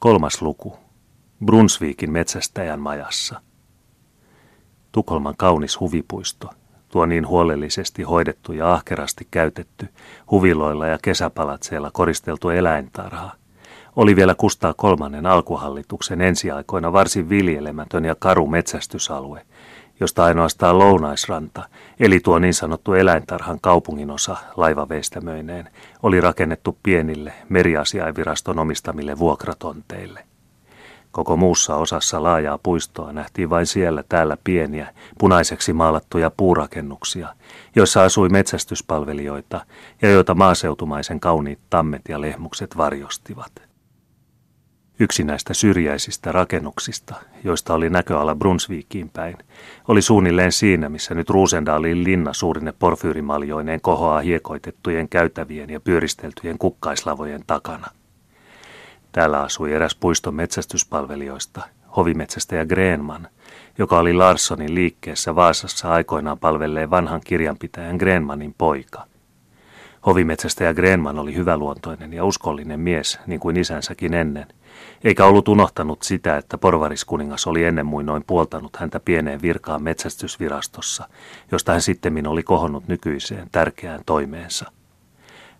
Kolmas luku. Brunsviikin metsästäjän majassa. Tukholman kaunis huvipuisto, tuo niin huolellisesti hoidettu ja ahkerasti käytetty, huviloilla ja kesäpalatseilla koristeltu eläintarha, oli vielä Kustaa kolmannen alkuhallituksen ensiaikoina varsin viljelemätön ja karu metsästysalue, josta ainoastaan lounaisranta, eli tuo niin sanottu eläintarhan kaupunginosa laivaveistämöineen, oli rakennettu pienille meriasiainviraston omistamille vuokratonteille. Koko muussa osassa laajaa puistoa nähtiin vain siellä täällä pieniä, punaiseksi maalattuja puurakennuksia, joissa asui metsästyspalvelijoita ja joita maaseutumaisen kauniit tammet ja lehmukset varjostivat. Yksi näistä syrjäisistä rakennuksista, joista oli näköala Brunsviikiin päin, oli suunnilleen siinä, missä nyt Ruusendaalin linna suurine porfyyrimaljoineen kohoaa hiekoitettujen käytävien ja pyöristeltyjen kukkaislavojen takana. Täällä asui eräs puiston metsästyspalvelijoista, hovimetsästäjä Grenman, joka oli Larssonin liikkeessä Vaasassa aikoinaan palvelleen vanhan kirjanpitäjän Grenmanin poika. Hovimetsästäjä Grenman oli hyväluontoinen ja uskollinen mies, niin kuin isänsäkin ennen – eikä ollut unohtanut sitä, että porvariskuningas oli ennen muinoin puoltanut häntä pieneen virkaan metsästysvirastossa, josta hän sittemmin oli kohonnut nykyiseen tärkeään toimeensa.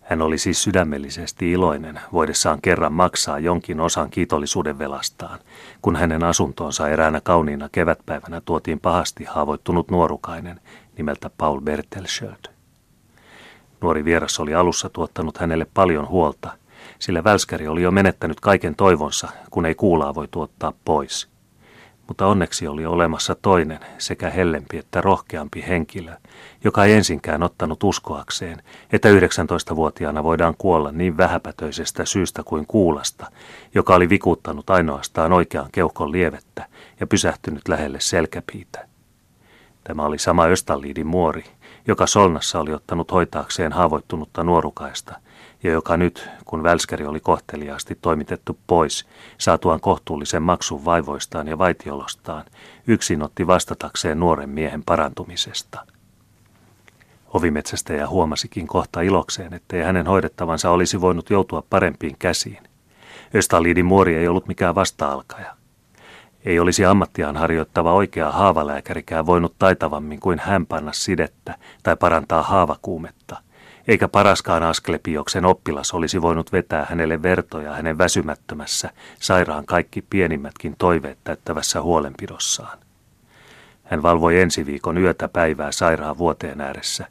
Hän oli siis sydämellisesti iloinen, voidessaan kerran maksaa jonkin osan kiitollisuuden velastaan, kun hänen asuntoonsa eräänä kauniina kevätpäivänä tuotiin pahasti haavoittunut nuorukainen nimeltä Paul Bertelschöld. Nuori vieras oli alussa tuottanut hänelle paljon huolta, sillä välskäri oli jo menettänyt kaiken toivonsa, kun ei kuulaa voi tuottaa pois. Mutta onneksi oli olemassa toinen, sekä hellempi että rohkeampi henkilö, joka ei ensinkään ottanut uskoakseen, että 19-vuotiaana voidaan kuolla niin vähäpätöisestä syystä kuin kuulasta, joka oli vikuuttanut ainoastaan oikean keuhkon lievettä ja pysähtynyt lähelle selkäpiitä. Tämä oli sama Östalliidin muori, joka Solnassa oli ottanut hoitaakseen haavoittunutta nuorukaista – ja joka nyt, kun välskeri oli kohteliaasti toimitettu pois, saatuaan kohtuullisen maksun vaivoistaan ja vaitiolostaan, yksin otti vastatakseen nuoren miehen parantumisesta. Ovimetsästäjä huomasikin kohta ilokseen, ettei hänen hoidettavansa olisi voinut joutua parempiin käsiin. Östaliidin muori ei ollut mikään vasta-alkaja. Ei olisi ammattiaan harjoittava oikea haavalääkärikään voinut taitavammin kuin hän panna sidettä tai parantaa haavakuumetta – eikä paraskaan Asklepioksen oppilas olisi voinut vetää hänelle vertoja hänen väsymättömässä, sairaan kaikki pienimmätkin toiveet täyttävässä huolenpidossaan. Hän valvoi ensi viikon yötä päivää sairaan vuoteen ääressä,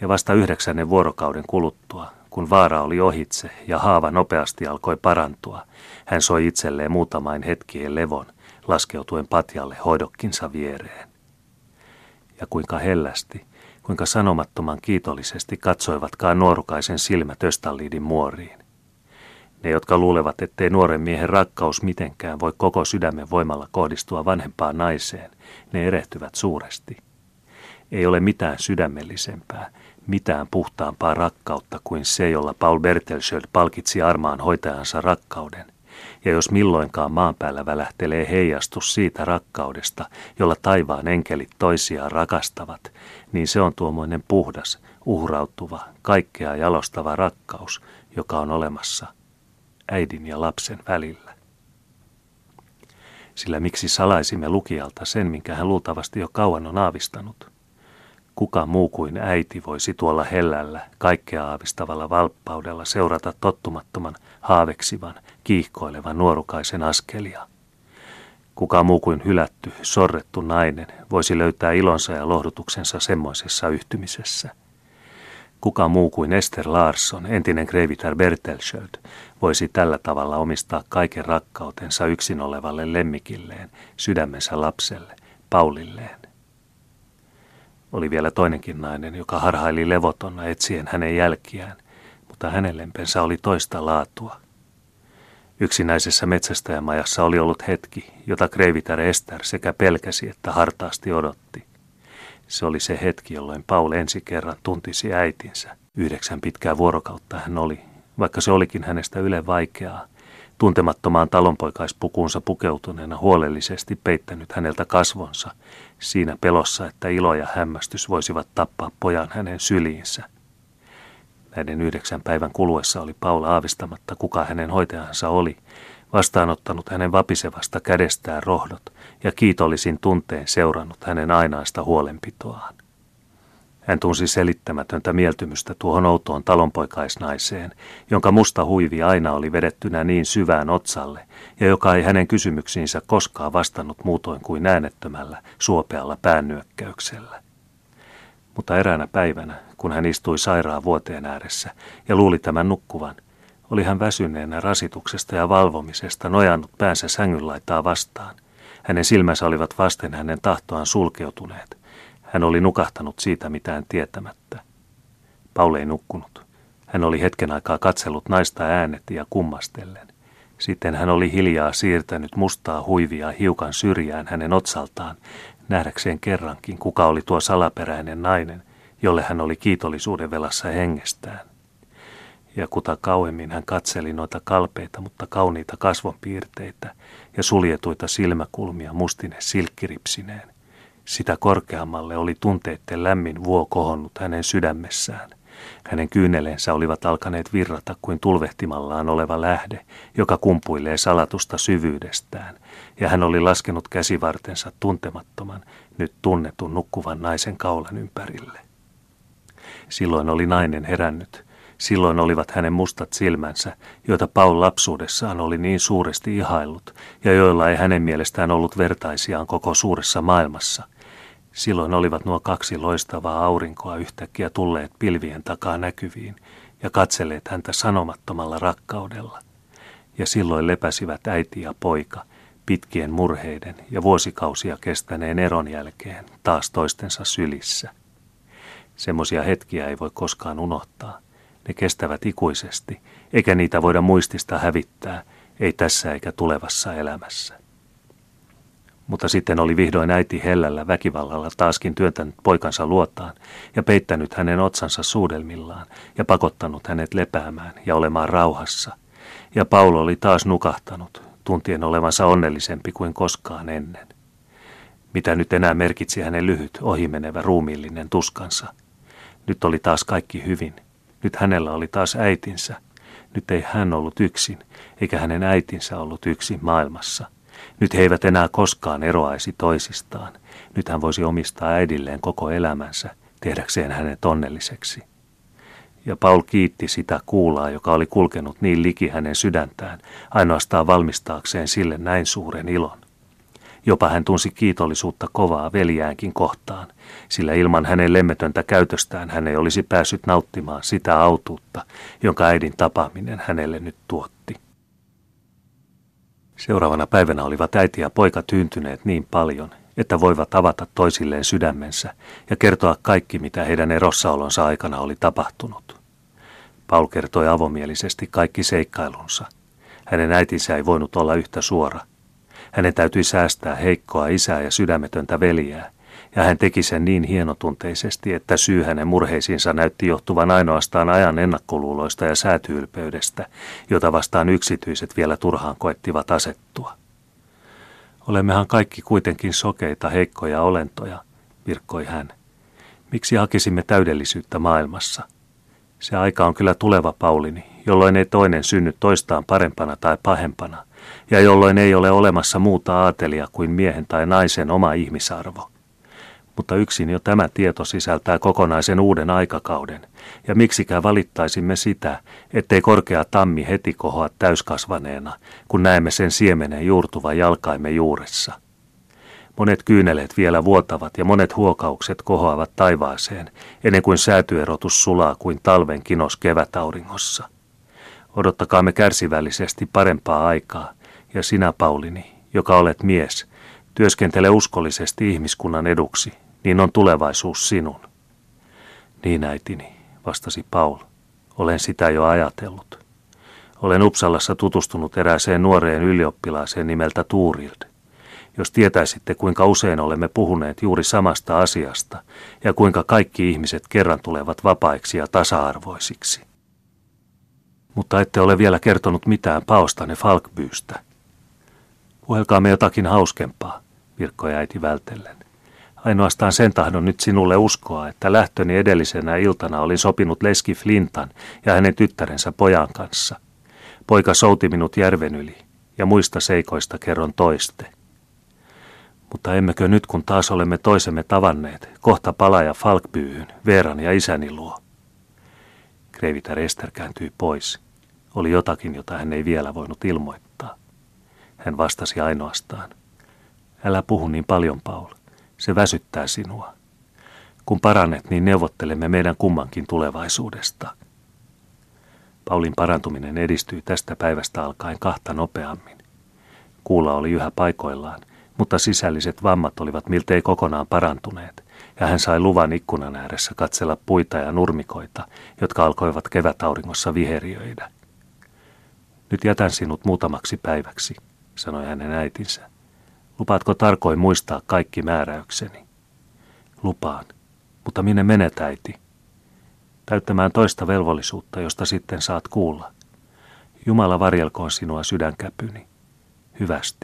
ja vasta yhdeksännen vuorokauden kuluttua, kun vaara oli ohitse ja haava nopeasti alkoi parantua, hän soi itselleen muutamain hetkien levon, laskeutuen patjalle hoidokkinsa viereen. Ja kuinka hellästi, kuinka sanomattoman kiitollisesti katsoivatkaan nuorukaisen silmät Östalliidin muoriin. Ne, jotka luulevat, ettei nuoren miehen rakkaus mitenkään voi koko sydämen voimalla kohdistua vanhempaan naiseen, ne erehtyvät suuresti. Ei ole mitään sydämellisempää, mitään puhtaampaa rakkautta kuin se, jolla Paul Bertelsöld palkitsi armaan hoitajansa rakkauden, ja jos milloinkaan maan päällä välähtelee heijastus siitä rakkaudesta, jolla taivaan enkelit toisiaan rakastavat, niin se on tuommoinen puhdas, uhrautuva, kaikkea jalostava rakkaus, joka on olemassa äidin ja lapsen välillä. Sillä miksi salaisimme lukijalta sen, minkä hän luultavasti jo kauan on aavistanut? Kuka muu kuin äiti voisi tuolla hellällä, kaikkea aavistavalla valppaudella seurata tottumattoman, haaveksivan, kiihkoilevan nuorukaisen askelia? Kuka muu kuin hylätty, sorrettu nainen voisi löytää ilonsa ja lohdutuksensa semmoisessa yhtymisessä? Kuka muu kuin Esther Larsson, entinen Kreivitar Bertelsköld, voisi tällä tavalla omistaa kaiken rakkautensa yksin olevalle lemmikilleen, sydämensä lapselle, Paulilleen? Oli vielä toinenkin nainen, joka harhaili levotonna etsien hänen jälkiään, mutta hänen lempensä oli toista laatua. Yksinäisessä metsästäjämajassa oli ollut hetki, jota Kreivitar Ester sekä pelkäsi että hartaasti odotti. Se oli se hetki, jolloin Paul ensi kerran tuntisi äitinsä. Yhdeksän pitkää vuorokautta hän oli, vaikka se olikin hänestä yle vaikeaa, tuntemattomaan talonpoikaispukuunsa pukeutuneena huolellisesti peittänyt häneltä kasvonsa, siinä pelossa, että ilo ja hämmästys voisivat tappaa pojan hänen syliinsä. Näiden yhdeksän päivän kuluessa oli Paula aavistamatta, kuka hänen hoitajansa oli, vastaanottanut hänen vapisevasta kädestään rohdot ja kiitollisin tunteen seurannut hänen ainaista huolenpitoaan. Hän tunsi selittämätöntä mieltymystä tuohon outoon talonpoikaisnaiseen, jonka musta huivi aina oli vedettynä niin syvään otsalle ja joka ei hänen kysymyksiinsä koskaan vastannut muutoin kuin äänettömällä, suopealla päännyökkäyksellä. Mutta eräänä päivänä, kun hän istui sairaan vuoteen ääressä ja luuli tämän nukkuvan, oli hän väsyneenä rasituksesta ja valvomisesta nojannut päänsä sängynlaitaa vastaan. Hänen silmänsä olivat vasten hänen tahtoaan sulkeutuneet. Hän oli nukahtanut siitä mitään tietämättä. Paul ei nukkunut. Hän oli hetken aikaa katsellut naista äänetti ja kummastellen. Sitten hän oli hiljaa siirtänyt mustaa huivia hiukan syrjään hänen otsaltaan, nähdäkseen kerrankin, kuka oli tuo salaperäinen nainen, jolle hän oli kiitollisuuden velassa hengestään. Ja kuta kauemmin hän katseli noita kalpeita, mutta kauniita kasvonpiirteitä ja suljetuita silmäkulmia mustine silkkiripsineen, sitä korkeammalle oli tunteitten lämmin vuo kohonnut hänen sydämessään. Hänen kyyneleensä olivat alkaneet virrata kuin tulvehtimallaan oleva lähde, joka kumpuilee salatusta syvyydestään, ja hän oli laskenut käsivartensa tuntemattoman, nyt tunnetun nukkuvan naisen kaulan ympärille. Silloin oli nainen herännyt. Silloin olivat hänen mustat silmänsä, joita Paul lapsuudessaan oli niin suuresti ihaillut, ja joilla ei hänen mielestään ollut vertaisiaan koko suuressa maailmassa – Silloin olivat nuo kaksi loistavaa aurinkoa yhtäkkiä tulleet pilvien takaa näkyviin ja katselleet häntä sanomattomalla rakkaudella. Ja silloin lepäsivät äiti ja poika pitkien murheiden ja vuosikausia kestäneen eron jälkeen taas toistensa sylissä. Semmoisia hetkiä ei voi koskaan unohtaa. Ne kestävät ikuisesti, eikä niitä voida muistista hävittää, ei tässä eikä tulevassa elämässä. Mutta sitten oli vihdoin äiti hellällä väkivallalla taaskin työntänyt poikansa luotaan ja peittänyt hänen otsansa suudelmillaan ja pakottanut hänet lepäämään ja olemaan rauhassa. Ja Paulo oli taas nukahtanut, tuntien olevansa onnellisempi kuin koskaan ennen. Mitä nyt enää merkitsi hänen lyhyt, ohimenevä ruumiillinen tuskansa. Nyt oli taas kaikki hyvin. Nyt hänellä oli taas äitinsä. Nyt ei hän ollut yksin, eikä hänen äitinsä ollut yksin maailmassa. Nyt he eivät enää koskaan eroaisi toisistaan. Nyt hän voisi omistaa äidilleen koko elämänsä, tehdäkseen hänet onnelliseksi. Ja Paul kiitti sitä kuulaa, joka oli kulkenut niin liki hänen sydäntään, ainoastaan valmistaakseen sille näin suuren ilon. Jopa hän tunsi kiitollisuutta kovaa veljäänkin kohtaan, sillä ilman hänen lemmetöntä käytöstään hän ei olisi päässyt nauttimaan sitä autuutta, jonka äidin tapaaminen hänelle nyt tuotti. Seuraavana päivänä olivat äiti ja poika tyyntyneet niin paljon, että voivat avata toisilleen sydämensä ja kertoa kaikki, mitä heidän erossaolonsa aikana oli tapahtunut. Paul kertoi avomielisesti kaikki seikkailunsa. Hänen äitinsä ei voinut olla yhtä suora. Hänen täytyi säästää heikkoa isää ja sydämetöntä veljää, ja hän teki sen niin hienotunteisesti, että syy hänen murheisiinsa näytti johtuvan ainoastaan ajan ennakkoluuloista ja säätyylpeydestä, jota vastaan yksityiset vielä turhaan koettivat asettua. Olemmehan kaikki kuitenkin sokeita, heikkoja olentoja, virkkoi hän. Miksi hakisimme täydellisyyttä maailmassa? Se aika on kyllä tuleva, Paulini, jolloin ei toinen synny toistaan parempana tai pahempana, ja jolloin ei ole olemassa muuta aatelia kuin miehen tai naisen oma ihmisarvo mutta yksin jo tämä tieto sisältää kokonaisen uuden aikakauden, ja miksikään valittaisimme sitä, ettei korkea tammi heti kohoa täyskasvaneena, kun näemme sen siemenen juurtuvan jalkaimme juuressa. Monet kyyneleet vielä vuotavat ja monet huokaukset kohoavat taivaaseen, ennen kuin säätyerotus sulaa kuin talven kinos kevätauringossa. Odottakaamme kärsivällisesti parempaa aikaa, ja sinä, Paulini, joka olet mies, työskentele uskollisesti ihmiskunnan eduksi, niin on tulevaisuus sinun. Niin äitini, vastasi Paul. Olen sitä jo ajatellut. Olen Uppsalassa tutustunut erääseen nuoreen ylioppilaaseen nimeltä Tuurild. Jos tietäisitte, kuinka usein olemme puhuneet juuri samasta asiasta ja kuinka kaikki ihmiset kerran tulevat vapaiksi ja tasa-arvoisiksi. Mutta ette ole vielä kertonut mitään paostanne Falkbyystä. Puhelkaamme jotakin hauskempaa, virkkoi äiti vältellen. Ainoastaan sen tahdon nyt sinulle uskoa, että lähtöni edellisenä iltana olin sopinut Leski Flintan ja hänen tyttärensä pojan kanssa. Poika souti minut järven yli. ja muista seikoista kerron toiste. Mutta emmekö nyt, kun taas olemme toisemme tavanneet, kohta palaja Falkbyyhyn, Veeran ja isäni luo? Kreivitär Ester kääntyi pois. Oli jotakin, jota hän ei vielä voinut ilmoittaa. Hän vastasi ainoastaan. Älä puhu niin paljon, Paul. Se väsyttää sinua. Kun parannet, niin neuvottelemme meidän kummankin tulevaisuudesta. Paulin parantuminen edistyi tästä päivästä alkaen kahta nopeammin. Kuula oli yhä paikoillaan, mutta sisälliset vammat olivat miltei kokonaan parantuneet, ja hän sai luvan ikkunan ääressä katsella puita ja nurmikoita, jotka alkoivat kevätauringossa viheriöidä. Nyt jätän sinut muutamaksi päiväksi, sanoi hänen äitinsä. Lupaatko tarkoin muistaa kaikki määräykseni? Lupaan, mutta minne menet äiti? Täyttämään toista velvollisuutta, josta sitten saat kuulla. Jumala varjelkoon sinua sydänkäpyni. Hyvästi.